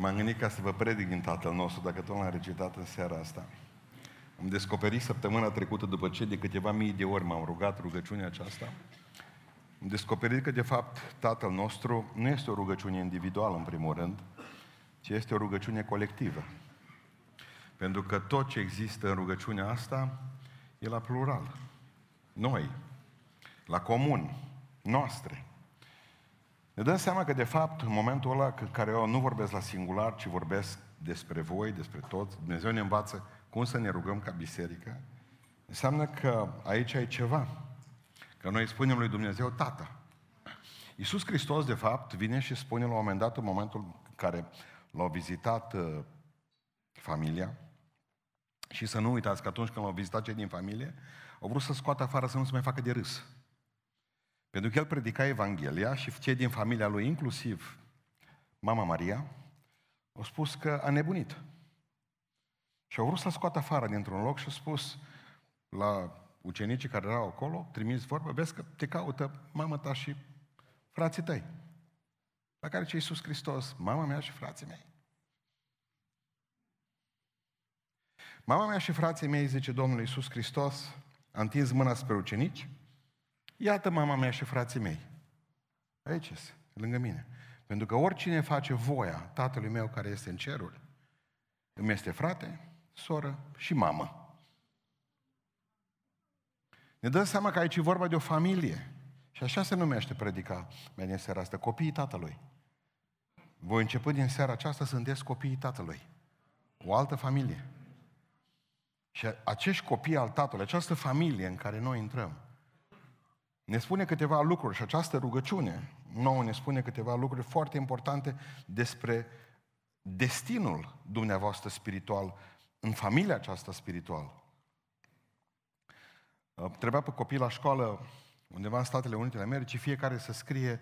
M-am gândit ca să vă predic din Tatăl nostru, dacă tot l-am recitat în seara asta. Am descoperit săptămâna trecută, după ce de câteva mii de ori m-am rugat rugăciunea aceasta, am descoperit că, de fapt, Tatăl nostru nu este o rugăciune individuală, în primul rând, ci este o rugăciune colectivă. Pentru că tot ce există în rugăciunea asta e la plural. Noi, la comun, noastre. Ne dăm seama că, de fapt, în momentul ăla în care eu nu vorbesc la singular, ci vorbesc despre voi, despre toți, Dumnezeu ne învață cum să ne rugăm ca biserică, înseamnă că aici ai ceva. Că noi spunem lui Dumnezeu Tată. Iisus Hristos, de fapt, vine și spune la un moment dat, în momentul în care l-au vizitat uh, familia, și să nu uitați că atunci când l-au vizitat cei din familie, au vrut să scoată afară să nu se mai facă de râs. Pentru că el predica Evanghelia și cei din familia lui, inclusiv mama Maria, au spus că a nebunit. Și au vrut să scoată afară dintr-un loc și au spus la ucenicii care erau acolo, trimis vorbă, vezi că te caută mama ta și frații tăi. La care ce Iisus Hristos, mama mea și frații mei. Mama mea și frații mei, zice Domnul Iisus Hristos, a întins mâna spre ucenici, iată mama mea și frații mei. Aici este, lângă mine. Pentru că oricine face voia tatălui meu care este în ceruri, îmi este frate, soră și mamă. Ne dăm seama că aici e vorba de o familie. Și așa se numește predica mea din seara asta, copiii tatălui. Voi început din seara aceasta sunteți copiii tatălui. O altă familie. Și acești copii al tatălui, această familie în care noi intrăm, ne spune câteva lucruri și această rugăciune nouă ne spune câteva lucruri foarte importante despre destinul dumneavoastră spiritual în familia aceasta spirituală. Uh, trebuia pe copii la școală, undeva în Statele Unite ale Americii, fiecare să scrie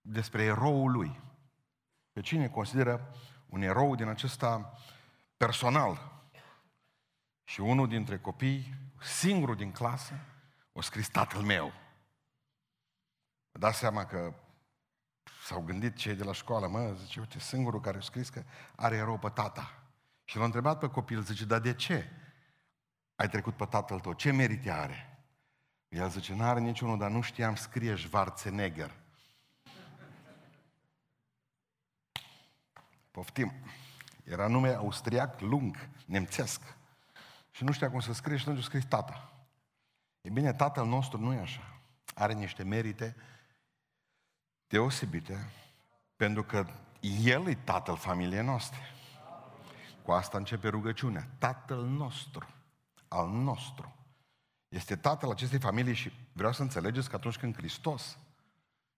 despre eroul lui. Pe cine consideră un erou din acesta personal. Și unul dintre copii, singurul din clasă, o scris tatăl meu. Vă dați seama că s-au gândit cei de la școală, mă, zice, uite, singurul care a scris că are erou pe tata. Și l-a întrebat pe copil, zice, dar de ce ai trecut pe tatăl tău? Ce merite are? El zice, n-are niciunul, dar nu știam scrie Schwarzenegger. Poftim. Era nume austriac lung, nemțesc. Și nu știa cum să scrie și atunci a scris tata. E bine, tatăl nostru nu e așa. Are niște merite deosebite, pentru că El e tatăl familiei noastre. Cu asta începe rugăciunea. Tatăl nostru, al nostru, este tatăl acestei familii și vreau să înțelegeți că atunci când Hristos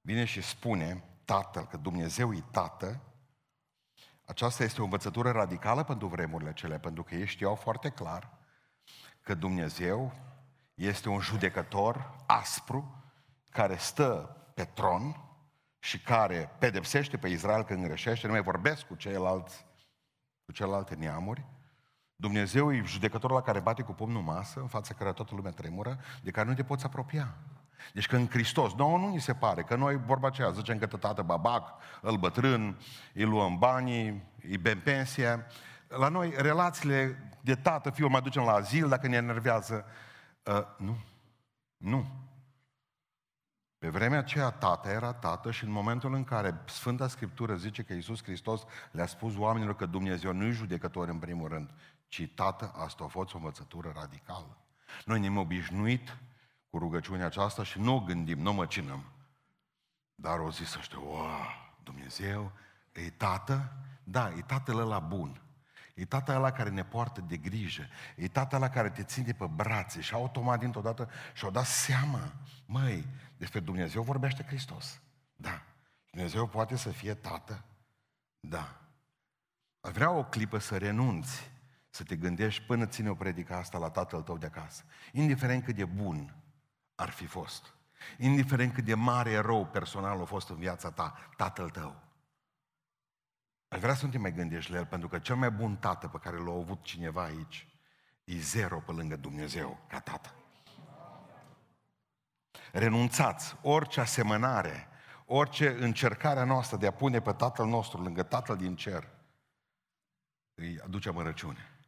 vine și spune Tatăl, că Dumnezeu e Tată, aceasta este o învățătură radicală pentru vremurile cele, pentru că ei știau foarte clar că Dumnezeu este un judecător aspru care stă pe tron și care pedepsește pe Israel când greșește, nu mai vorbesc cu ceilalți, cu celelalte neamuri. Dumnezeu e judecătorul la care bate cu pumnul masă, în fața care toată lumea tremură, de care nu te poți apropia. Deci când Hristos, nouă nu ni se pare, că noi vorba aceea, zicem că tată babac, îl bătrân, îi luăm banii, îi bem pensia. La noi relațiile de tată, fiul, mai ducem la azil dacă ne enervează. Uh, nu. Nu. Pe vremea aceea tata era tată și în momentul în care Sfânta Scriptură zice că Iisus Hristos le-a spus oamenilor că Dumnezeu nu-i judecător în primul rând, ci tată, asta a fost o învățătură radicală. Noi ne-am obișnuit cu rugăciunea aceasta și nu o gândim, nu o măcinăm. Dar o zis ăștia, wow, Dumnezeu e tată? Da, e tatăl ăla bun. E tata ăla care ne poartă de grijă. E tata ăla care te ține pe brațe și automat dintr-o dată și-au dat seama. Măi, despre Dumnezeu vorbește Hristos. Da. Dumnezeu poate să fie tată? Da. Vreau o clipă să renunți, să te gândești până ține o predică asta la tatăl tău de acasă. Indiferent cât de bun ar fi fost. Indiferent cât de mare erou personal a fost în viața ta, tatăl tău. Aș vrea să nu te mai gândești la el, pentru că cel mai bun tată pe care l-a avut cineva aici e zero pe lângă Dumnezeu ca tată. Renunțați orice asemănare, orice încercare noastră de a pune pe Tatăl nostru lângă Tatăl din cer, îi aduce amărăciune.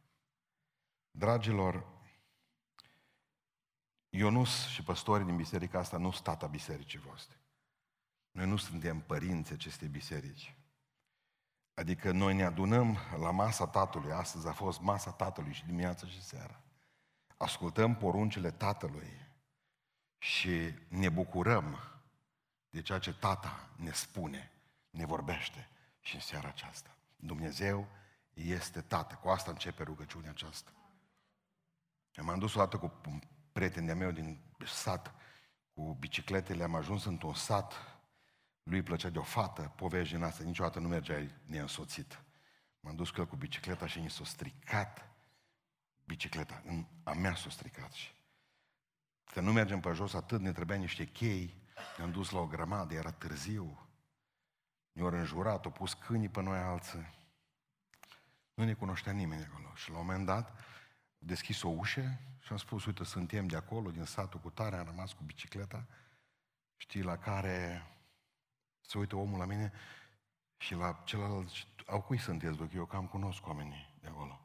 Dragilor, Ionus și păstorii din biserica asta nu sunt tata bisericii voastre. Noi nu suntem părinți acestei biserici. Adică noi ne adunăm la masa Tatălui. Astăzi a fost masa Tatălui și dimineața și seara. Ascultăm poruncile Tatălui și ne bucurăm de ceea ce Tata ne spune, ne vorbește și în seara aceasta. Dumnezeu este Tată. Cu asta începe rugăciunea aceasta. M-am dus o dată cu un prieten de meu din sat cu bicicletele, am ajuns într-un sat, lui îi plăcea de o fată, povești din asta, niciodată nu mergea neînsoțit. M-am dus cu el cu bicicleta și mi s-a stricat bicicleta. A mea s-a stricat și că nu mergem pe jos atât, ne trebuia niște chei, ne-am dus la o grămadă, era târziu, ne-au înjurat, au pus câinii pe noi alții. Nu ne cunoștea nimeni acolo. Și la un moment dat, deschis o ușă și am spus, uite, suntem de acolo, din satul cu tare, am rămas cu bicicleta, știi, la care se uită omul la mine și la celălalt, au cui sunteți, doc, eu cam cunosc oamenii de acolo.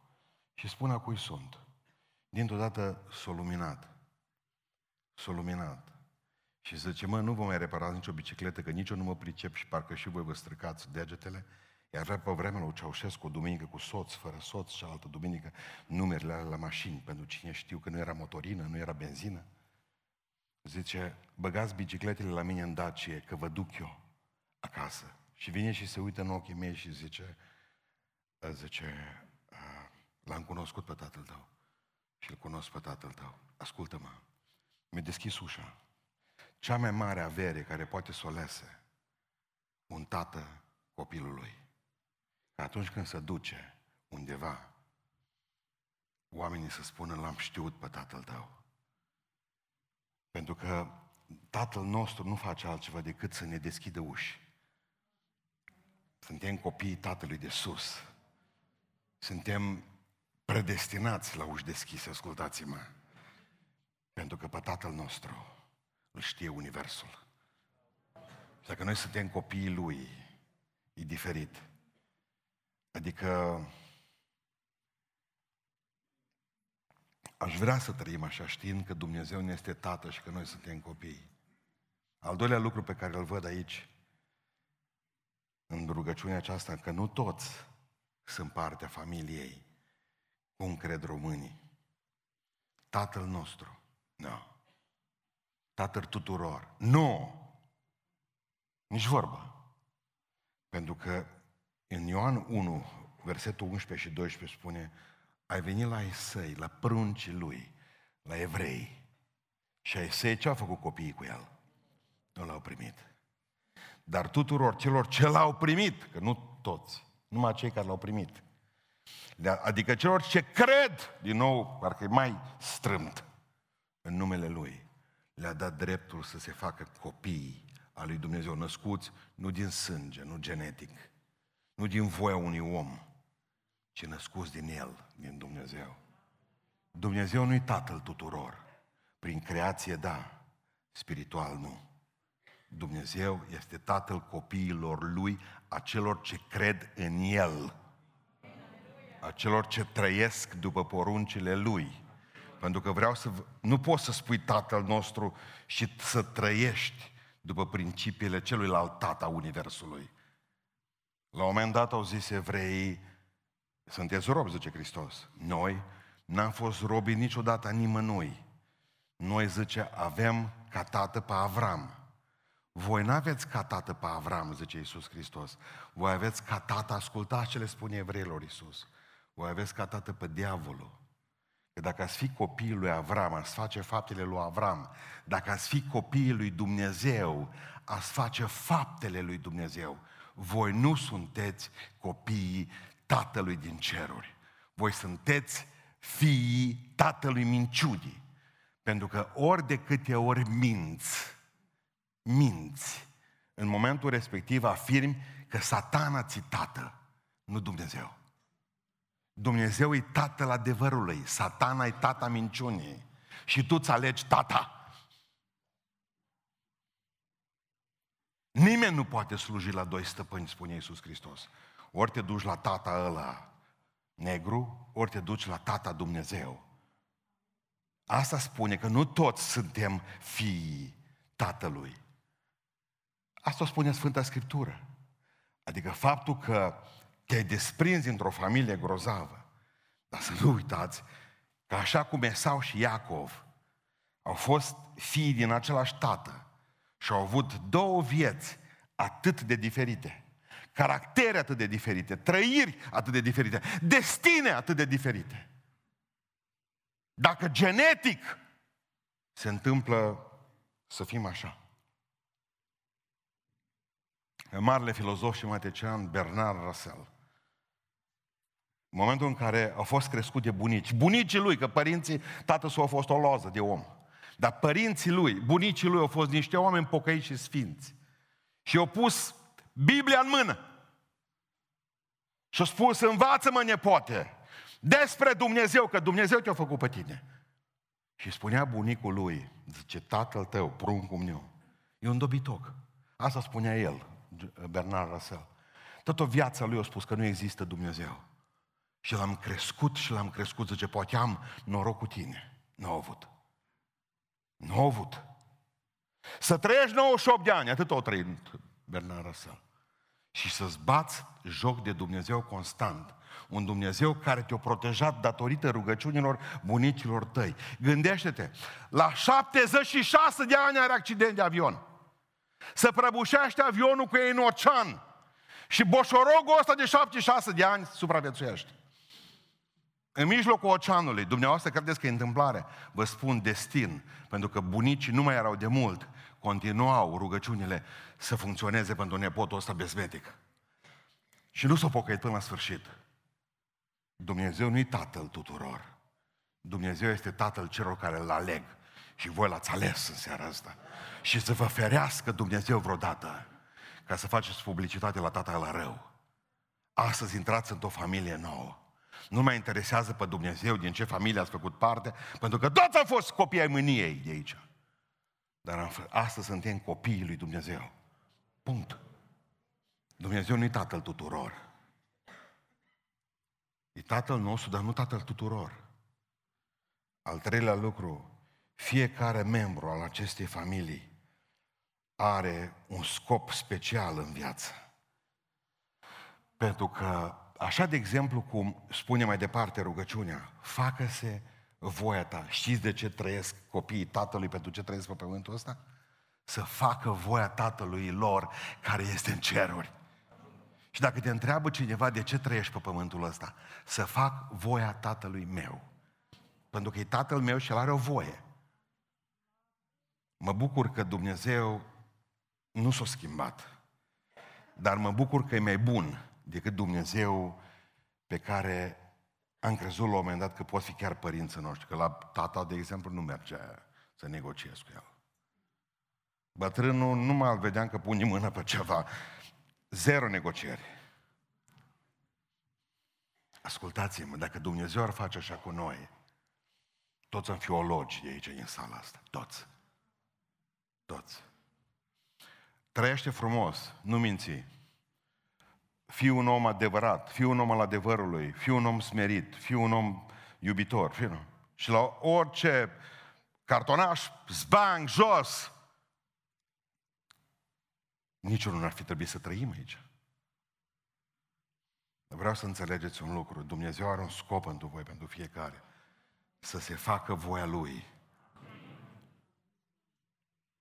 Și spune a cui sunt. Dintr-o dată s-a luminat. S-a luminat. Și zice, mă, nu vă mai reparați nicio bicicletă, că nici eu nu mă pricep și parcă și voi vă stricați degetele. Iar avea pe vremea lui Ceaușescu o duminică cu soț, fără soț și altă duminică numerele alea la mașini, pentru cine știu că nu era motorină, nu era benzină. Zice, băgați bicicletele la mine în Dacie, că vă duc eu acasă. Și vine și se uită în ochii mei și zice, zice, l-am cunoscut pe tatăl tău și îl cunosc pe tatăl tău. Ascultă-mă, mi-a deschis ușa. Cea mai mare avere care poate să o lese un tată copilului. Că atunci când se duce undeva, oamenii să spună, l-am știut pe tatăl tău. Pentru că tatăl nostru nu face altceva decât să ne deschidă uși. Suntem copiii tatălui de sus. Suntem predestinați la uși deschise, ascultați-mă. Pentru că pe tatăl nostru îl știe Universul. Și dacă noi suntem copiii Lui, e diferit. Adică aș vrea să trăim așa, știind că Dumnezeu ne este Tată și că noi suntem copii. Al doilea lucru pe care îl văd aici, în rugăciunea aceasta, că nu toți sunt partea familiei, cum cred românii. Tatăl nostru, nu. No. Tatăl tuturor. Nu! Nici vorba. Pentru că în Ioan 1, versetul 11 și 12 spune ai venit la Isai, la pruncii lui, la evrei. Și Isai ce a făcut copiii cu el? Nu l-au primit. Dar tuturor celor ce l-au primit, că nu toți, numai cei care l-au primit, adică celor ce cred, din nou, parcă e mai strâmt, în numele Lui, le-a dat dreptul să se facă copii al lui Dumnezeu, născuți nu din sânge, nu genetic, nu din voia unui om, ci născuți din El, din Dumnezeu. Dumnezeu nu-i tatăl tuturor. Prin creație, da, spiritual nu. Dumnezeu este tatăl copiilor Lui, a celor ce cred în El, a celor ce trăiesc după poruncile Lui. Pentru că vreau să... Nu poți să spui Tatăl nostru și să trăiești după principiile celuilalt Tata Universului. La un moment dat au zis evreii, sunteți robi, zice Hristos. Noi n-am fost robi niciodată nimănui. Noi, zice, avem ca tată pe Avram. Voi n-aveți ca tată pe Avram, zice Iisus Hristos. Voi aveți ca tată, ascultați ce le spune evreilor Iisus. Voi aveți ca tată pe diavolul. Că dacă ați fi copiii lui Avram, ați face faptele lui Avram. Dacă ați fi copiii lui Dumnezeu, ați face faptele lui Dumnezeu. Voi nu sunteți copiii Tatălui din ceruri. Voi sunteți fiii Tatălui minciunii. Pentru că ori de câte ori minți, minți, în momentul respectiv afirmi că satana ți tată, nu Dumnezeu. Dumnezeu e tatăl adevărului, satana e tata minciunii. Și tu îți alegi tata. Nimeni nu poate sluji la doi stăpâni, spune Iisus Hristos. Ori te duci la tata ăla negru, ori te duci la tata Dumnezeu. Asta spune că nu toți suntem fiii Tatălui. Asta o spune Sfânta Scriptură. Adică faptul că te-ai desprins într-o familie grozavă. Dar să nu uitați că așa cum Esau și Iacov au fost fii din același tată și au avut două vieți atât de diferite, caractere atât de diferite, trăiri atât de diferite, destine atât de diferite. Dacă genetic se întâmplă să fim așa. Marele filozof și matecian Bernard Russell, în momentul în care a fost crescut de bunici, bunicii lui, că părinții, tatăl său a fost o loză de om, dar părinții lui, bunicii lui au fost niște oameni pocăiți și sfinți. Și au pus Biblia în mână. Și au spus, învață-mă, nepote, despre Dumnezeu, că Dumnezeu te-a făcut pe tine. Și spunea bunicul lui, zice, tatăl tău, pruncul meu, e un dobitoc. Asta spunea el, Bernard Russell. Tot o viața lui a spus că nu există Dumnezeu. Și l-am crescut și l-am crescut, zice, poate am noroc cu tine. Nu au avut. Nu au avut. Să trăiești 98 de ani, atât o trăit Bernard Russell. Și să-ți bați joc de Dumnezeu constant. Un Dumnezeu care te-a protejat datorită rugăciunilor bunicilor tăi. Gândește-te, la 76 de ani are accident de avion. Să prăbușește avionul cu ei în ocean. Și boșorogul ăsta de 76 de ani supraviețuiește. În mijlocul oceanului, dumneavoastră credeți că e întâmplare? Vă spun destin, pentru că bunicii nu mai erau de mult, continuau rugăciunile să funcționeze pentru nepotul ăsta bezmetic. Și nu s-au pocăit până la sfârșit. Dumnezeu nu-i tatăl tuturor. Dumnezeu este tatăl celor care îl aleg. Și voi l-ați ales în seara asta. Și să vă ferească Dumnezeu vreodată ca să faceți publicitate la tata la rău. Astăzi intrați într-o familie nouă. Nu mai interesează pe Dumnezeu din ce familie ați făcut parte, pentru că toți au fost copii ai mâniei de aici. Dar astăzi suntem copiii lui Dumnezeu. Punct. Dumnezeu nu-i tatăl tuturor. E tatăl nostru, dar nu tatăl tuturor. Al treilea lucru, fiecare membru al acestei familii are un scop special în viață. Pentru că, așa de exemplu cum spune mai departe rugăciunea, facă-se voia ta. Știți de ce trăiesc copiii tatălui, pentru ce trăiesc pe pământul ăsta? Să facă voia tatălui lor care este în ceruri. Și dacă te întreabă cineva de ce trăiești pe pământul ăsta, să fac voia tatălui meu. Pentru că e tatăl meu și el are o voie. Mă bucur că Dumnezeu nu s-a schimbat. Dar mă bucur că e mai bun decât Dumnezeu pe care am crezut la un moment dat că pot fi chiar părinții noștri. Că la tata, de exemplu, nu mergea să negociez cu el. Bătrânul nu mai vedeam că pune mâna pe ceva. Zero negocieri. Ascultați-mă, dacă Dumnezeu ar face așa cu noi, toți am fi ologi de aici, în sala asta. Toți. Toți. Trăiește frumos, nu minți. Fii un om adevărat, fii un om al adevărului, fii un om smerit, fii un om iubitor. Fii un... Și la orice cartonaș, zbang, jos, niciunul nu ar fi trebuit să trăim aici. Vreau să înțelegeți un lucru. Dumnezeu are un scop pentru voi, pentru fiecare. Să se facă voia Lui.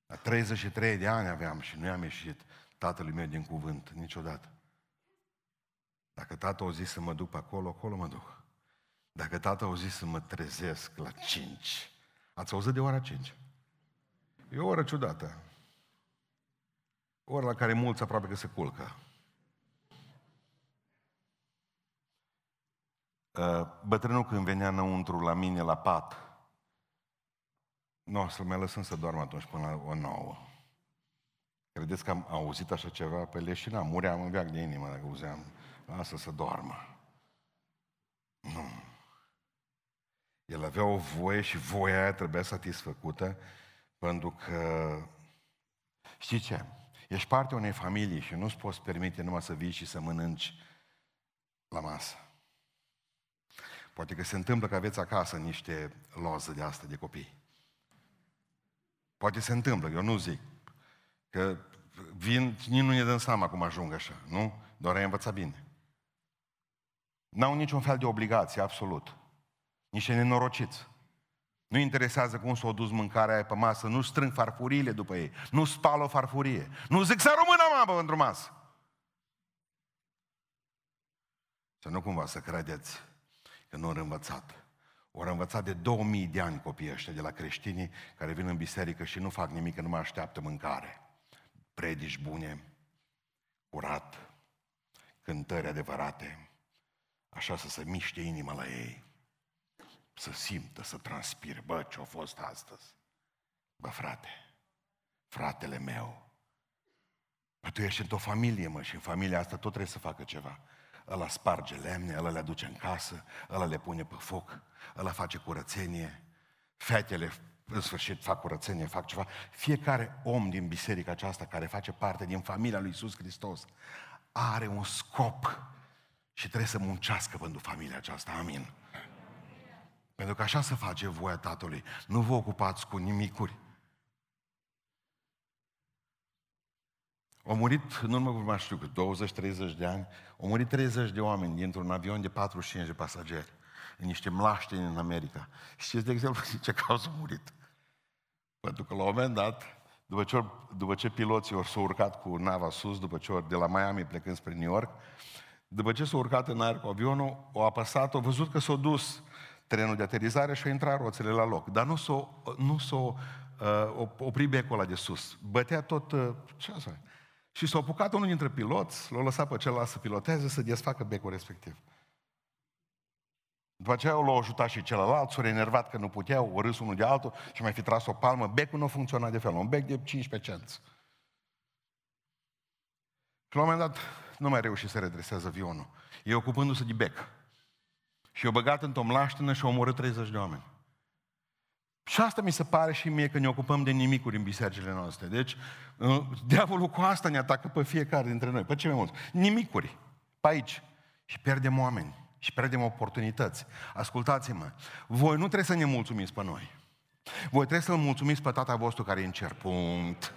La 33 de ani aveam și nu i-am ieșit tatălui meu din cuvânt niciodată. Dacă tatăl a zis să mă duc pe acolo, acolo mă duc. Dacă tatăl a zis să mă trezesc la 5, ați auzit de ora 5? E o oră ciudată. O oră la care mulți aproape că se culcă. Uh, bătrânul când venea înăuntru la mine la pat, nu, o să mai lăsăm să doarmă atunci până la o nouă. Credeți că am auzit așa ceva? Pe leșina, muream în veac de inimă dacă auzeam. Lasă să doarmă. Nu. El avea o voie și voia aia trebuia satisfăcută pentru că, știi ce? Ești parte unei familii și nu-ți poți permite numai să vii și să mănânci la masă. Poate că se întâmplă că aveți acasă niște loză de asta de copii. Poate se întâmplă, eu nu zic. Că vin, nici nu ne dăm seama cum ajung așa, nu? Doar ai învățat bine. N-au niciun fel de obligație, absolut. Niște nenorociți. Nu interesează cum s-a dus mâncarea aia pe masă, nu strâng farfuriile după ei, nu spală o farfurie, nu zic să română mamă pentru masă. Să nu cumva să credeți că nu au învățat. Au învățat de 2000 de ani copiii ăștia de la creștinii care vin în biserică și nu fac nimic, că nu mai așteaptă mâncare. Predici bune, curat, cântări adevărate, așa să se miște inima la ei, să simtă, să transpire. Bă, ce-a fost astăzi? Bă, frate, fratele meu, bă, tu ești într-o familie, mă, și în familia asta tot trebuie să facă ceva. Ăla sparge lemne, ăla le aduce în casă, ăla le pune pe foc, ăla face curățenie, fetele în sfârșit fac curățenie, fac ceva. Fiecare om din biserica aceasta care face parte din familia lui Iisus Hristos are un scop și trebuie să muncească pentru familia aceasta. Amin. Pentru că așa se face voia Tatălui. Nu vă ocupați cu nimicuri. Au murit, nu mă mai știu cât, 20-30 de ani, au murit 30 de oameni dintr-un avion de 45 de pasageri, în niște mlaște în America. Știți, de exemplu, ce cauză au murit? Pentru că la un moment dat, după ce, după ce piloții s-au urcat cu nava sus, după ce ori de la Miami plecând spre New York, după ce s-au urcat în aer cu avionul, au apăsat, au văzut că s-a dus trenul de aterizare și au intrat roțele la loc. Dar nu s-a, nu s-a uh, oprit becul ăla de sus. Bătea tot, uh, ce asta? Și s-a apucat unul dintre piloți, l-a lăsat pe celălalt să piloteze, să desfacă becul respectiv. După aceea l-a ajutat și celălalt, s-a enervat că nu puteau, o râs unul de altul și mai fi tras o palmă. Becul nu funcționa de fel, un bec de 15 cenți. Și la un moment dat nu mai reușit să redresează avionul. E ocupându-se de bec. Și o băgat într-o mlaștină și a omorât 30 de oameni. Și asta mi se pare și mie că ne ocupăm de nimicuri în bisericile noastre. Deci, uh, diavolul cu asta ne atacă pe fiecare dintre noi. Pe ce mai mult? Nimicuri. Pe aici. Și pierdem oameni. Și pierdem oportunități. Ascultați-mă. Voi nu trebuie să ne mulțumiți pe noi. Voi trebuie să-L mulțumiți pe tata vostru care e în cer. Punct.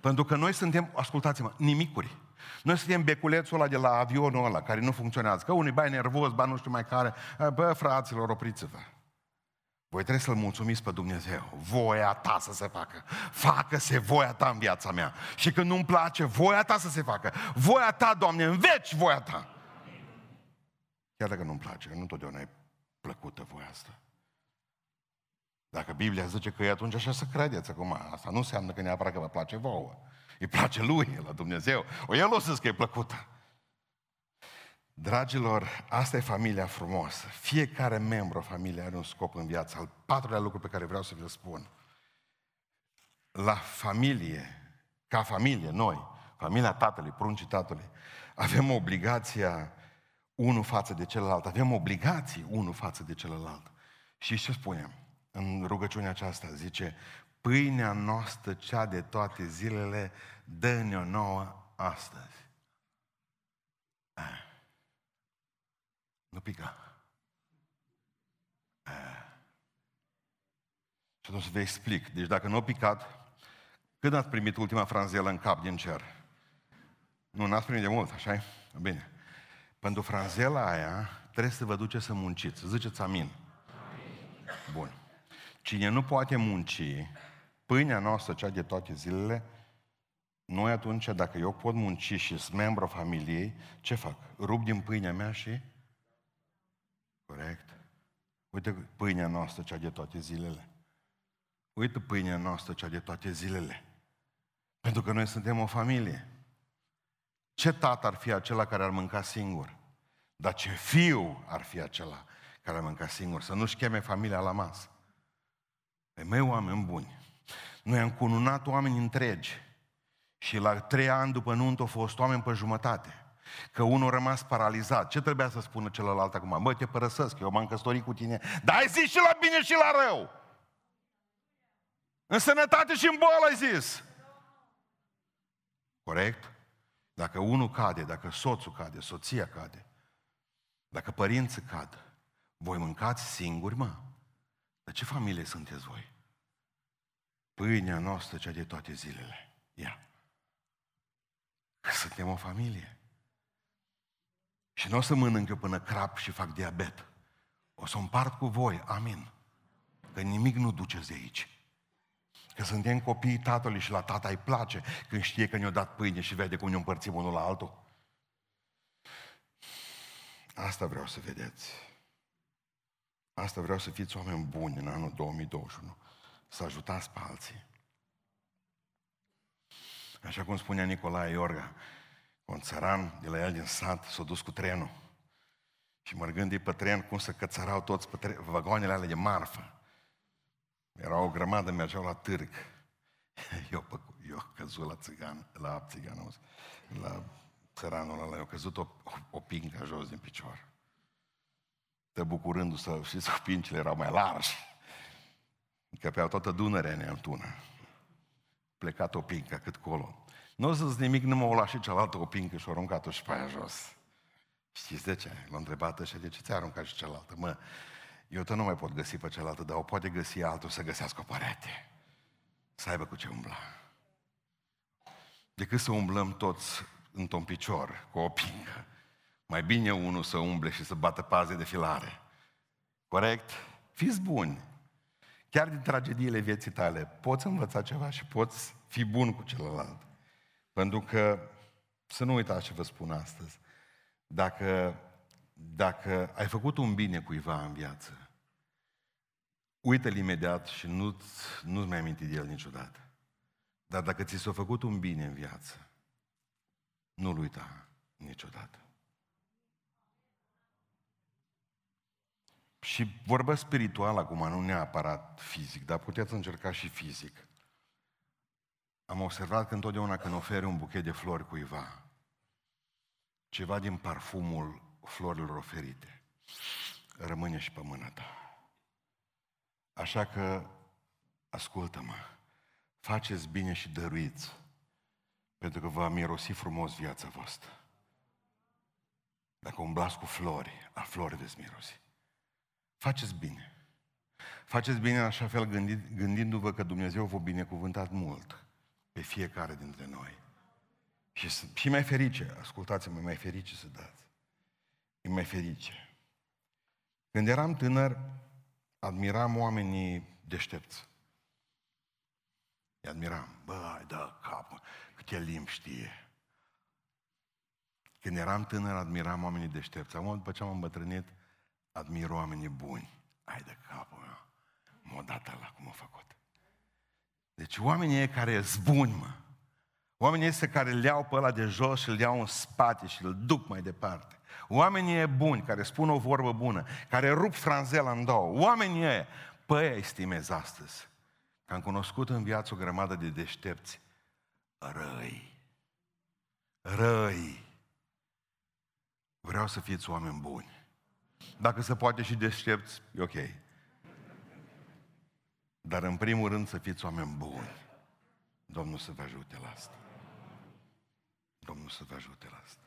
Pentru că noi suntem, ascultați-mă, nimicuri. Noi suntem beculețul ăla de la avionul ăla care nu funcționează. Că unii bai nervos, ba nu știu mai care. Bă, fraților, opriți-vă. Voi trebuie să-L mulțumiți pe Dumnezeu. Voia ta să se facă. Facă-se voia ta în viața mea. Și când nu-mi place, voia ta să se facă. Voia ta, Doamne, în veci voia ta. Chiar dacă nu-mi place, nu totdeauna e plăcută voia asta. Dacă Biblia zice că e atunci așa să credeți acum. Asta nu înseamnă că neapărat că vă place vouă. Îi place lui, la Dumnezeu. O el o să că e plăcută. Dragilor, asta e familia frumoasă. Fiecare membru a familiei are un scop în viață. Al patrulea lucru pe care vreau să vi-l spun. La familie, ca familie, noi, familia tatălui, pruncii tatălui, avem obligația unul față de celălalt. Avem obligații unul față de celălalt. Și ce spunem în rugăciunea aceasta? Zice, pâinea noastră, cea de toate zilele, dă-ne-o nouă astăzi. Ah. Nu pica. Ah. Și atunci să vă explic. Deci dacă nu a picat, când ați primit ultima franzelă în cap din cer? Nu, n-ați primit de mult, așa Bine. Pentru franzela aia trebuie să vă duceți să munciți. Ziceți amin. amin. Bun. Cine nu poate munci, pâinea noastră, cea de toate zilele, noi atunci, dacă eu pot munci și sunt membru familiei, ce fac? Rup din pâinea mea și... Corect. Uite pâinea noastră, cea de toate zilele. Uite pâinea noastră, cea de toate zilele. Pentru că noi suntem o familie. Ce tată ar fi acela care ar mânca singur? Dar ce fiu ar fi acela care ar mânca singur? Să nu-și cheme familia la masă. Pe mei oameni buni. Noi am cununat oameni întregi. Și la trei ani după nuntă au fost oameni pe jumătate. Că unul a rămas paralizat. Ce trebuia să spună celălalt acum? Bă, te părăsesc, eu m-am căsătorit cu tine. Dar ai zis și la bine și la rău. În sănătate și în boală ai zis. Corect? Dacă unul cade, dacă soțul cade, soția cade, dacă părinții cad, Voi mâncați singuri, mă? Dar ce familie sunteți voi? Pâinea noastră, cea de toate zilele. Ia. Că suntem o familie. Și nu o să mănânc eu până crap și fac diabet. O să împart cu voi. Amin. Că nimic nu duceți de aici. Că suntem copiii tatălui și la tata îi place când știe că ne-a dat pâine și vede cum ne împărțim unul la altul. Asta vreau să vedeți. Asta vreau să fiți oameni buni în anul 2021. Să ajutați pe alții. Așa cum spunea Nicolae Iorga, un țăran de la el din sat s-a dus cu trenul. Și mărgând pe tren, cum să cățărau toți pe tren, vagoanele alea de marfă. Era o grămadă, mergeau la târg. Eu, eu căzut la țigan, la țigan, la țăranul ăla, eu căzut o, o, o pincă jos din picior. Te bucurându-se, știți, pincile erau mai largi. Încăpeau toată Dunărea în tună. Plecat o pincă cât colo. Nu o zis nimic, nu m-au luat și cealaltă o pincă și-o aruncat-o și pe aia jos. Știți de ce? L-a întrebat așa, de ce ți-a aruncat și cealaltă? Mă, eu tot nu mai pot găsi pe cealaltă, dar o poate găsi altul să găsească o parete. Să aibă cu ce umbla. Decât să umblăm toți într-un picior cu o pingă. Mai bine unul să umble și să bată paze de filare. Corect? Fiți buni. Chiar din tragediile vieții tale poți învăța ceva și poți fi bun cu celălalt. Pentru că, să nu uitați ce vă spun astăzi, dacă, dacă ai făcut un bine cuiva în viață, uită-l imediat și nu-ți, nu-ți mai aminti de el niciodată. Dar dacă ți s-a făcut un bine în viață, nu-l uita niciodată. Și vorbă spiritual acum, nu neapărat fizic, dar puteți încerca și fizic. Am observat că întotdeauna când oferi un buchet de flori cuiva, ceva din parfumul florilor oferite rămâne și pe mâna ta. Așa că, ascultă-mă, faceți bine și dăruiți, pentru că va mirosi frumos viața voastră. Dacă umblați cu flori, a flori veți mirosi. Faceți bine. Faceți bine în așa fel gândindu-vă că Dumnezeu vă binecuvântat mult pe fiecare dintre noi. Și, și mai ferice, ascultați-mă, mai ferice să dați. E mai ferice. Când eram tânăr, admiram oamenii deștepți. Îi admiram. Bă, da cap, câte limbi știe. Când eram tânăr, admiram oamenii deștepți. Acum, după ce am îmbătrânit, admir oamenii buni. Ai de capul meu. M-a dat ăla cum a făcut. Deci oamenii care sunt buni, mă. Oamenii ăștia care le iau pe ăla de jos și îl iau în spate și îl duc mai departe. Oamenii buni care spun o vorbă bună, care rup franzela în două. Oamenii ăia, pe aia estimez astăzi. Că am cunoscut în viață o grămadă de deștepți răi. Răi. Vreau să fiți oameni buni. Dacă se poate și deștepți, e ok. Dar în primul rând să fiți oameni buni. Domnul să vă ajute la asta. Domnul să vă ajute la asta.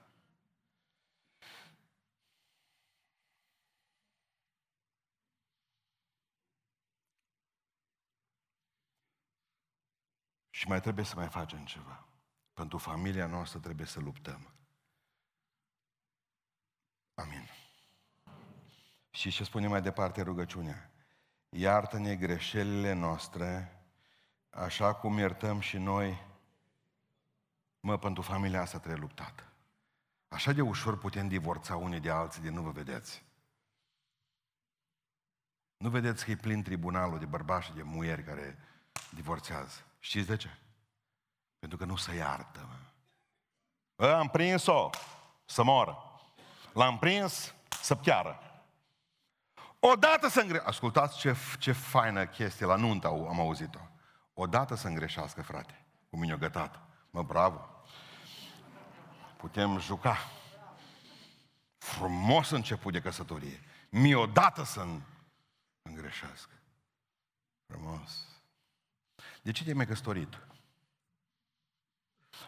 Și mai trebuie să mai facem ceva. Pentru familia noastră trebuie să luptăm. Amin. Și ce spune mai departe rugăciunea? Iartă-ne greșelile noastre, așa cum iertăm și noi. Mă, pentru familia asta trebuie luptat. Așa de ușor putem divorța unii de alții de nu vă vedeți. Nu vedeți că e plin tribunalul de bărbați și de muieri care divorțează. Știți de ce? Pentru că nu se iartă. Mă. Am prins-o să moră. L-am prins să piară. Odată să îngre... Ascultați ce, ce faină chestie la nuntă am auzit-o. Odată să îngreșească, frate. Cu mine o gătat. Mă, bravo. Putem juca. Frumos început de căsătorie. Mie odată să îngreșească. Frumos. De ce te-ai mai căsătorit?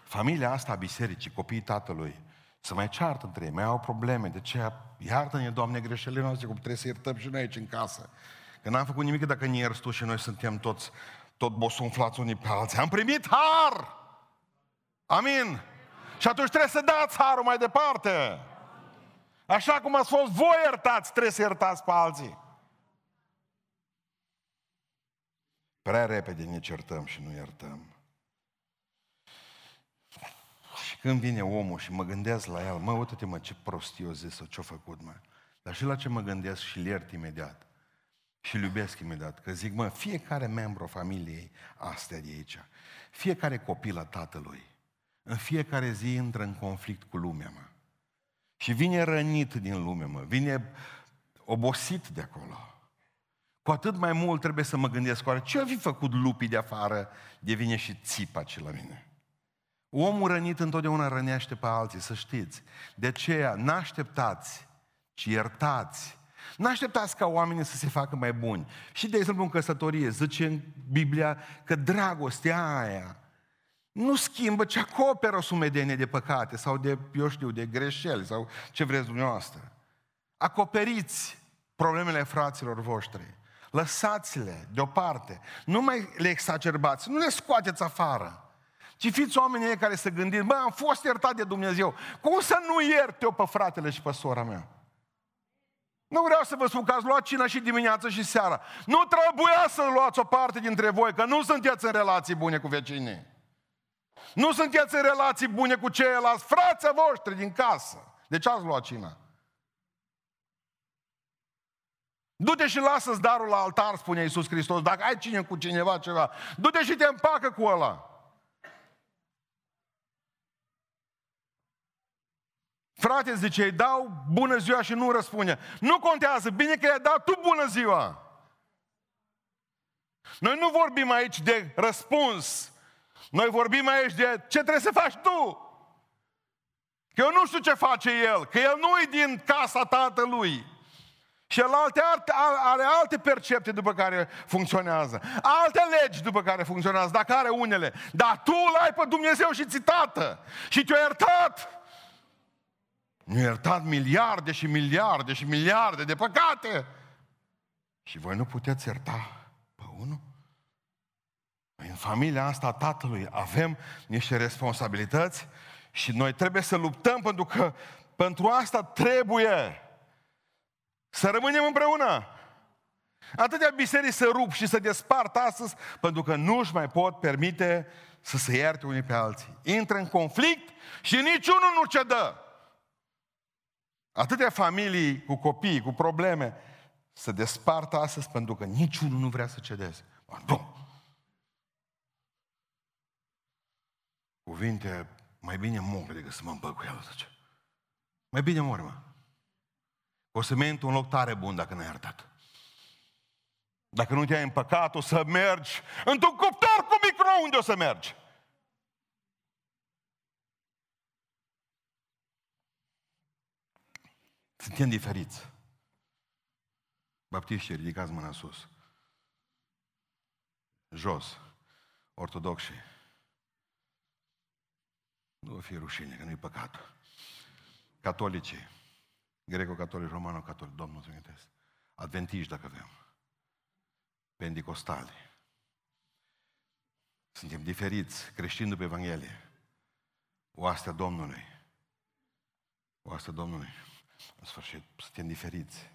Familia asta a bisericii, copiii tatălui, Să mai ceartă între ei, mai au probleme. De ce? Iartă-ne, Doamne, greșelile noastre, cum trebuie să iertăm și noi aici în casă. Că n-am făcut nimic dacă ne ierți tu și noi suntem toți, tot bosunflați unii pe alții. Am primit har! Amin! Și atunci trebuie să dați harul mai departe. Așa cum ați fost voi iertați, trebuie să iertați pe alții. Prea repede ne certăm și nu iertăm. Și când vine omul și mă gândesc la el, mă, uite-te mă, ce prost eu zis sau ce-a făcut, mă. Dar și la ce mă gândesc și îl iert imediat. Și îl iubesc imediat. Că zic, mă, fiecare membru a familiei astea de aici, fiecare copil a tatălui, în fiecare zi intră în conflict cu lumea, mă. Și vine rănit din lume, mă. Vine obosit de acolo. Cu atât mai mult trebuie să mă gândesc, oare ce a fi făcut lupii de afară de vine și țipa ce la mine? Omul rănit întotdeauna rănește pe alții, să știți. De aceea, n-așteptați, ci iertați. N-așteptați ca oamenii să se facă mai buni. Și de exemplu în căsătorie, zice în Biblia că dragostea aia nu schimbă, ci acoperă o sumedenie de păcate sau de, eu știu, de greșeli sau ce vreți dumneavoastră. Acoperiți problemele fraților voștri. Lăsați-le deoparte. Nu mai le exacerbați. Nu le scoateți afară. Ci fiți oamenii care să gândiți, bă, am fost iertat de Dumnezeu. Cum să nu iert eu pe fratele și pe sora mea? Nu vreau să vă spun că ați luat cina și dimineața și seara. Nu trebuia să luați o parte dintre voi, că nu sunteți în relații bune cu vecinii. Nu sunteți în relații bune cu ceilalți frații voștri din casă. De ce ați luat cina? Du-te și lasă-ți darul la altar, spune Iisus Hristos, dacă ai cine cu cineva ceva. Du-te și te împacă cu ăla. Frate, zice, îi dau bună ziua și nu răspunde. Nu contează, bine că i-ai dat tu bună ziua. Noi nu vorbim aici de răspuns. Noi vorbim aici de ce trebuie să faci tu. Că eu nu știu ce face el, că el nu e din casa tatălui. Și el alte, are alte percepte după care funcționează. Alte legi după care funcționează, dacă are unele. Dar tu îl ai pe Dumnezeu și ți tată. Și te-a iertat. Nu iertat miliarde și miliarde și miliarde de păcate. Și voi nu puteți ierta pe unul? În familia asta a tatălui avem niște responsabilități și noi trebuie să luptăm pentru că pentru asta trebuie să rămânem împreună. Atâtea biserici să rup și să despart astăzi pentru că nu își mai pot permite să se ierte unii pe alții. Intră în conflict și niciunul nu cedă. Atâtea familii cu copii, cu probleme, să despartă astăzi pentru că niciunul nu vrea să cedeze. Nu. Cuvinte, mai bine mor decât să mă împăc cu el, zice. Mai bine mor, mă. O să mergi un loc tare bun dacă n-ai iertat. Dacă nu te-ai împăcat, o să mergi într-un cuptor cu micro unde o să mergi. Suntem diferiți. Baptiștii, ridicați mâna sus. Jos. Ortodoxi. Nu vă fie rușine, că nu-i păcat. Catolicii. Greco-catolici, romano-catolici, Domnul să amintesc. Adventiști, dacă avem. Pentecostali. Suntem diferiți, creștini după Evanghelie. Oastea Domnului. Oastea Domnului. În sfârșit, suntem diferiți.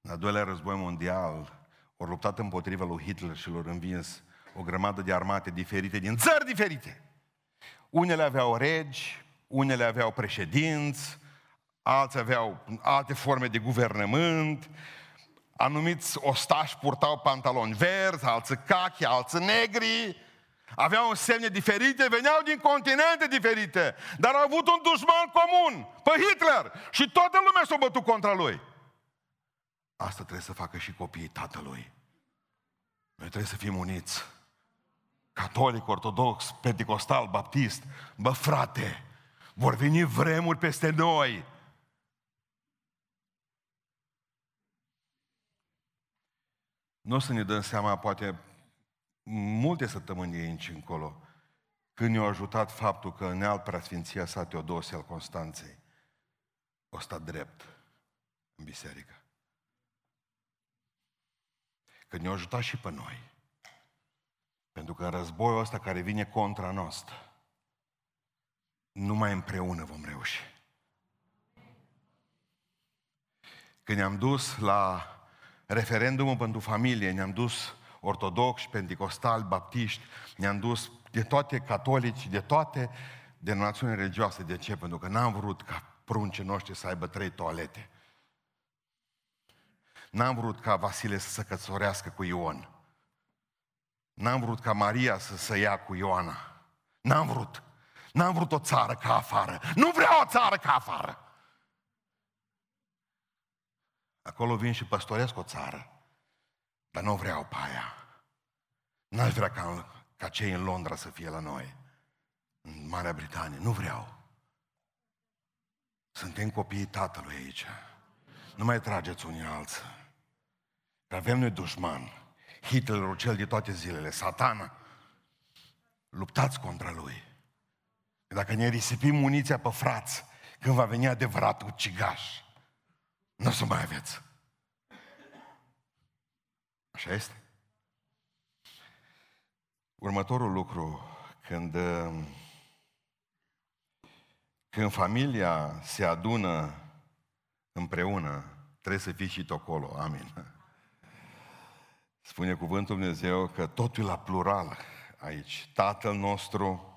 În al doilea război mondial, au luptat împotriva lui Hitler și lor învins o grămadă de armate diferite din țări diferite. Unele aveau regi, unele aveau președinți, alții aveau alte forme de guvernământ, anumiți ostași purtau pantaloni verzi, alții cachi, alții negri, aveau semne diferite, veneau din continente diferite, dar au avut un dușman comun, pe Hitler, și toată lumea s-a bătut contra lui. Asta trebuie să facă și copiii tatălui. Noi trebuie să fim uniți. Catolic, ortodox, pentecostal, baptist. Bă, frate, vor veni vremuri peste noi. Nu o să ne dăm seama, poate, multe săptămâni de aici încolo, când ne-a ajutat faptul că în alt preasfinția sa Teodosie al Constanței o stat drept în biserică. Că ne-a ajutat și pe noi. Pentru că în războiul ăsta care vine contra noastră, numai împreună vom reuși. Când ne-am dus la referendumul pentru familie, ne-am dus ortodoxi, pentecostali, baptiști, ne-am dus de toate catolici, de toate denominațiunile religioase. De ce? Pentru că n-am vrut ca pruncii noștri să aibă trei toalete. N-am vrut ca Vasile să se căsătorească cu Ion. N-am vrut ca Maria să se ia cu Ioana. N-am vrut. N-am vrut o țară ca afară. Nu vreau o țară ca afară. Acolo vin și păstoresc o țară. Dar nu vreau pe aia. N-aș vrea ca, ca cei în Londra să fie la noi. În Marea Britanie. Nu vreau. Suntem copiii tatălui aici. Nu mai trageți unii alții. Că avem noi dușman. Hitlerul cel de toate zilele, satana. Luptați contra lui. Dacă ne risipim muniția pe frați, când va veni adevăratul ucigaș, nu o să mai aveți. Așa este? Următorul lucru, când, când familia se adună împreună, trebuie să fii și tu acolo. Amin. Spune cuvântul Dumnezeu că totul la plural aici. Tatăl nostru,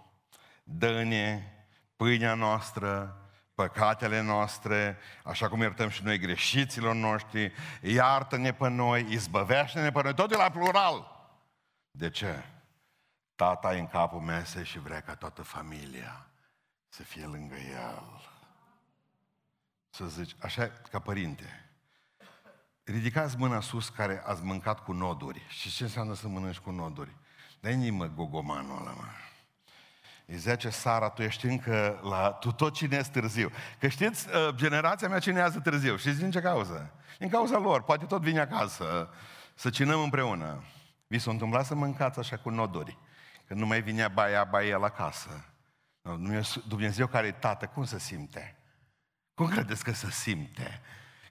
dă-ne pâinea noastră, păcatele noastre, așa cum iertăm și noi greșiților noștri, iartă-ne pe noi, izbăvește-ne pe noi, totul la plural. De ce? Tata e în capul mesei și vrea ca toată familia să fie lângă el. Să zici, așa ca părinte, ridicați mâna sus care ați mâncat cu noduri. Și ce înseamnă să mănânci cu noduri? Dă-i mă gogomanul ăla, mă. Îi zice Sara, tu ești încă la... Tu tot cinezi târziu. Că știți, uh, generația mea cinează târziu. Și din ce cauză? Din cauza lor. Poate tot vine acasă să cinăm împreună. Vi s-a întâmplat să mâncați așa cu noduri. Că nu mai vinea baia, baia la casă. Dumnezeu care e tată, cum se simte? Cum credeți că se simte?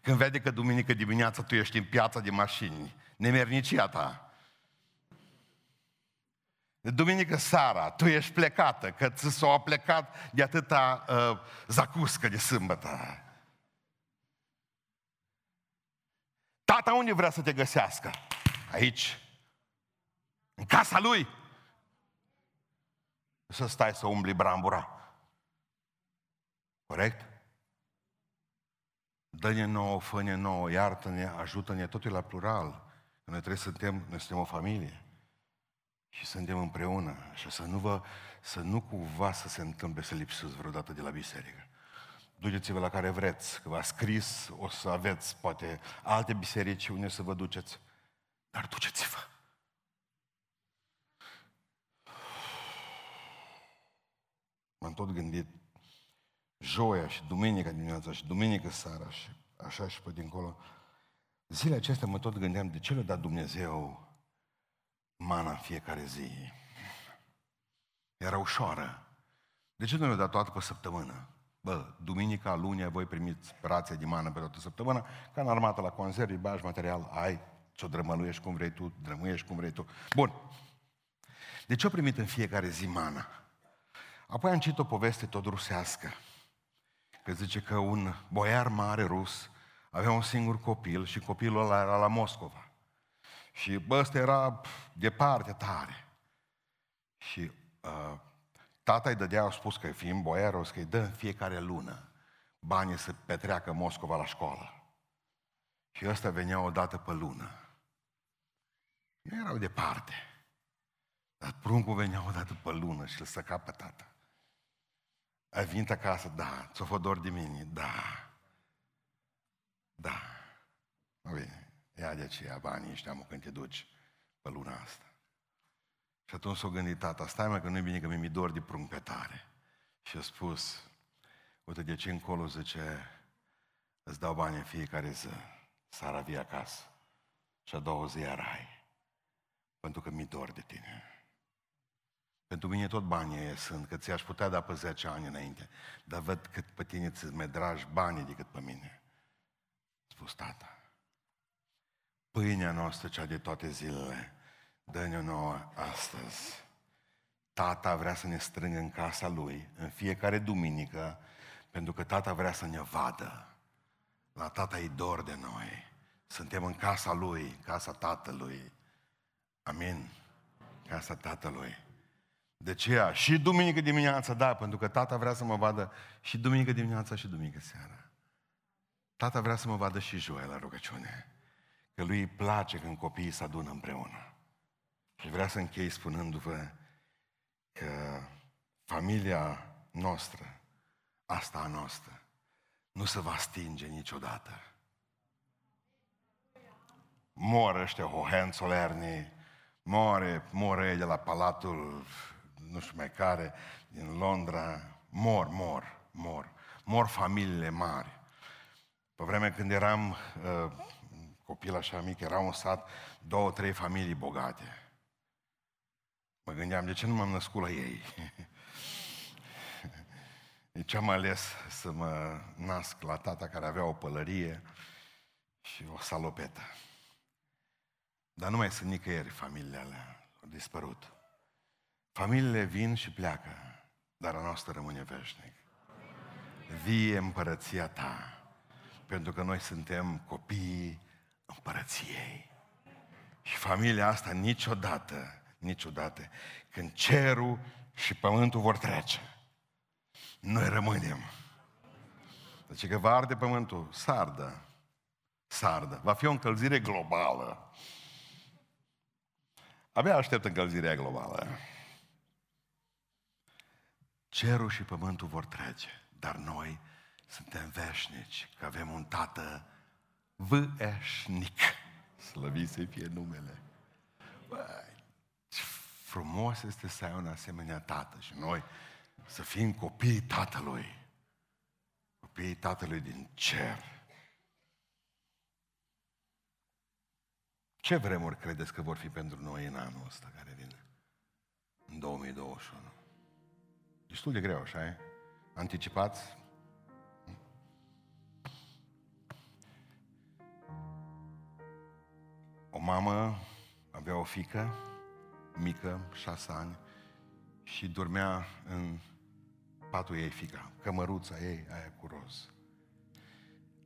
Când vede că duminică dimineața tu ești în piața de mașini, nemernicia ta, de duminică seara, tu ești plecată, că ți s-a plecat de atâta uh, zacuscă de sâmbătă. Tata unde vrea să te găsească? Aici. În casa lui. Să stai să umbli brambura. Corect? Dă-ne nouă, fă-ne nouă, iartă-ne, ajută-ne, totul la plural. Noi trebuie să suntem, noi suntem o familie și suntem împreună și să nu, vă, să nu cumva să se întâmple să lipsiți vreodată de la biserică. Duceți-vă la care vreți, că v-a scris, o să aveți poate alte biserici unde să vă duceți, dar duceți-vă. M-am tot gândit, joia și duminica dimineața și duminică seara și așa și pe dincolo. Zilele acestea mă tot gândeam de ce le-a dat Dumnezeu mana în fiecare zi. Era ușoară. De ce nu le-a dat toată pe săptămână? Bă, duminica, lunia, voi primiți rația de mană pe toată săptămâna, ca în armată la conservi, bagi material, ai, ți-o drămăluiești cum vrei tu, drămâiești cum vrei tu. Bun. De ce o primit în fiecare zi mana? Apoi am citit o poveste tot rusească, că zice că un boiar mare rus avea un singur copil și copilul ăla era la Moscova. Și bă, ăsta era departe tare. Și uh, tata îi dădea, au spus că fiind boier, o să îi dă în fiecare lună banii să petreacă Moscova la școală. Și ăsta venea o dată pe lună. Nu erau departe. Dar pruncul venea o dată pe lună și îl săca pe tata. Ai venit acasă? Da. Ți-o fă dor de mine? Da. Da. Bine. Ia de aceea banii ăștia, mă, când te duci pe luna asta. Și atunci s-a gândit tata, stai mă că nu-i bine că mi-e dor de prunc pe tare. Și a spus, uite de ce încolo, zice, îți dau bani în fiecare zi, să vii acasă. Și a doua zi erai, pentru că mi-e dor de tine. Pentru mine tot banii ăia sunt, că ți-aș putea da pe 10 ani înainte. Dar văd cât pe tine ți mai dragi banii decât pe mine. A spus tata. Pâinea noastră, cea de toate zilele, dă-ne-o nouă astăzi. Tata vrea să ne strângă în casa lui, în fiecare duminică, pentru că tata vrea să ne vadă. La tata e dor de noi. Suntem în casa lui, casa tatălui. Amin. Casa tatălui. De ce? Și duminică dimineața, da, pentru că tata vrea să mă vadă și duminică dimineața și duminică seara. Tata vrea să mă vadă și joi la rugăciune. Că lui îi place când copiii se adună împreună. Și vrea să închei spunându-vă că familia noastră, asta a noastră, nu se va stinge niciodată. Mor ăștia Hohenzollernii, more, mor ei de la palatul nu știu mai care, din Londra, mor, mor, mor. Mor familiile mari. Pe vremea când eram uh, copil așa mic, era un sat, două, trei familii bogate. Mă gândeam, de ce nu m-am născut la ei? Deci am ales să mă nasc la tata care avea o pălărie și o salopetă. Dar nu mai sunt nicăieri familiile alea, au dispărut. Familiile vin și pleacă, dar a noastră rămâne veșnic. Vie împărăția ta, pentru că noi suntem copiii împărăției. Și familia asta niciodată, niciodată, când cerul și pământul vor trece, noi rămânem. Deci că va arde pământul, sardă, sardă. Va fi o încălzire globală. Abia aștept încălzirea globală. Cerul și pământul vor trece, dar noi suntem veșnici, că avem un tată veșnic. Slăvit să fie numele. Băi, ce frumos este să ai un asemenea tată și noi să fim copiii tatălui. Copiii tatălui din cer. Ce vremuri credeți că vor fi pentru noi în anul ăsta care vine? În 2021. Destul de greu, așa e? Anticipați? O mamă avea o fică mică, șase ani, și dormea în patul ei fica, cămăruța ei, aia cu roz.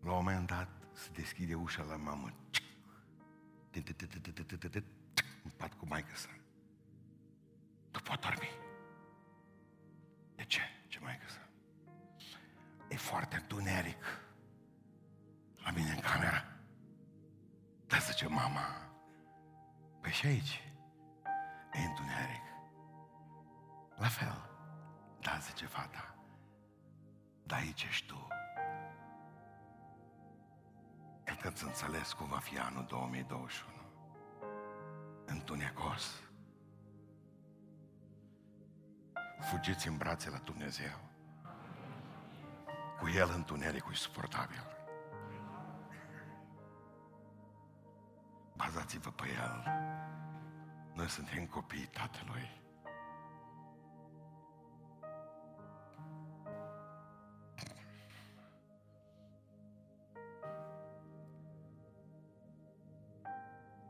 La un moment dat se deschide ușa la mamă. În pat cu maică sa. Tu poți dormi. De ce? Ce mai găsă? E foarte întuneric la mine în camera. Dar zice mama, păi și aici e întuneric. La fel. Da, zice fata, dar aici ești tu. Cred că ți înțeles cum va fi anul 2021. Întunecos fugiți în brațe la Dumnezeu. Cu El întunericul e suportabil. Bazați-vă pe El. Noi suntem copiii Tatălui.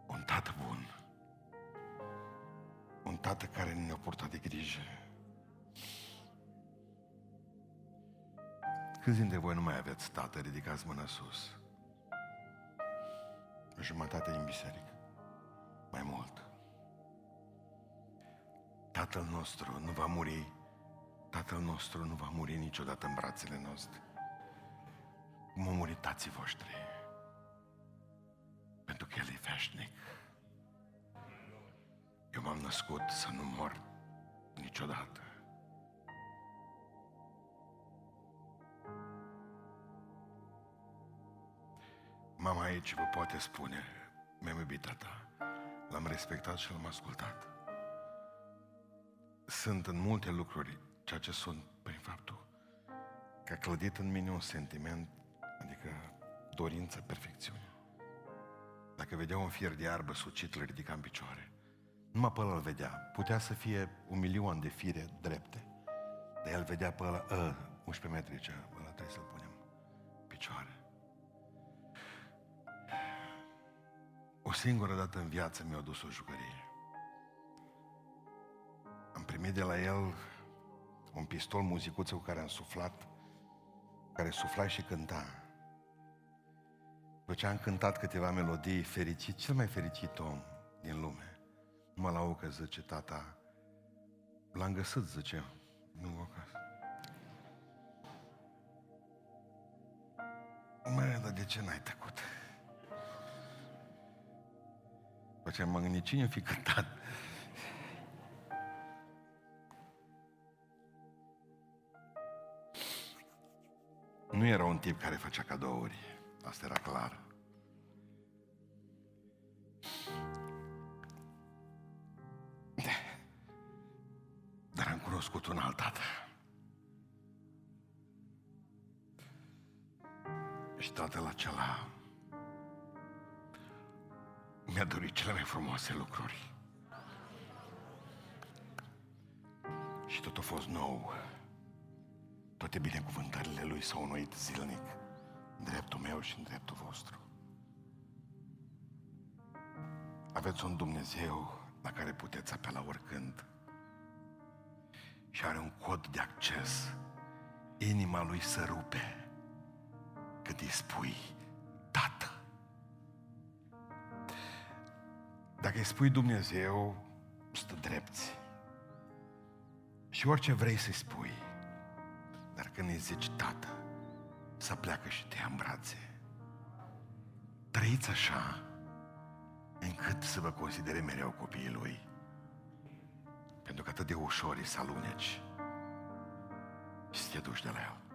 Un tată bun. Un tată care ne-a purtat de grijă. Câți dintre voi nu mai aveți tată? Ridicați mâna sus. O jumătate din biserică. Mai mult. Tatăl nostru nu va muri, Tatăl nostru nu va muri niciodată în brațele noastre. Cum au murit tații voștri. Pentru că El e veșnic. Eu m-am născut să nu mor niciodată. Mama aici vă poate spune, mi-am iubit tata, l-am respectat și l-am ascultat. Sunt în multe lucruri ceea ce sunt prin faptul că a clădit în mine un sentiment, adică dorință, perfecțiune. Dacă vedea un fier de iarbă sucit, îl ridica în picioare. Numai pe ăla îl vedea. Putea să fie un milion de fire drepte. Dar el vedea pe ăla, ă, 11 metri, ce singură dată în viață mi-a dus o jucărie. Am primit de la el un pistol muzicuță cu care am suflat, care sufla și cânta. După ce am cântat câteva melodii, fericit, cel mai fericit om din lume. Mă la că zice tata, l-am găsit, zice, nu acasă. Mă, dar de ce n-ai tăcut? După ce m-am gândit, cine fi cântat? Nu era un tip care făcea cadouri. Asta era clar. Dar am cunoscut un alt tată. Și tatăl acela mi-a dorit cele mai frumoase lucruri. Și tot a fost nou. Toate binecuvântările lui s-au înnoit zilnic în dreptul meu și în dreptul vostru. Aveți un Dumnezeu la care puteți apela oricând și are un cod de acces. Inima lui se rupe când îi spui Tată. Dacă îi spui Dumnezeu, stă drepți. Și orice vrei să-i spui, dar când îi zici Tată, să pleacă și te ia în brațe. Trăiți așa, încât să vă considere mereu copiii lui. Pentru că atât de ușor e să aluneci și să te duci de la el.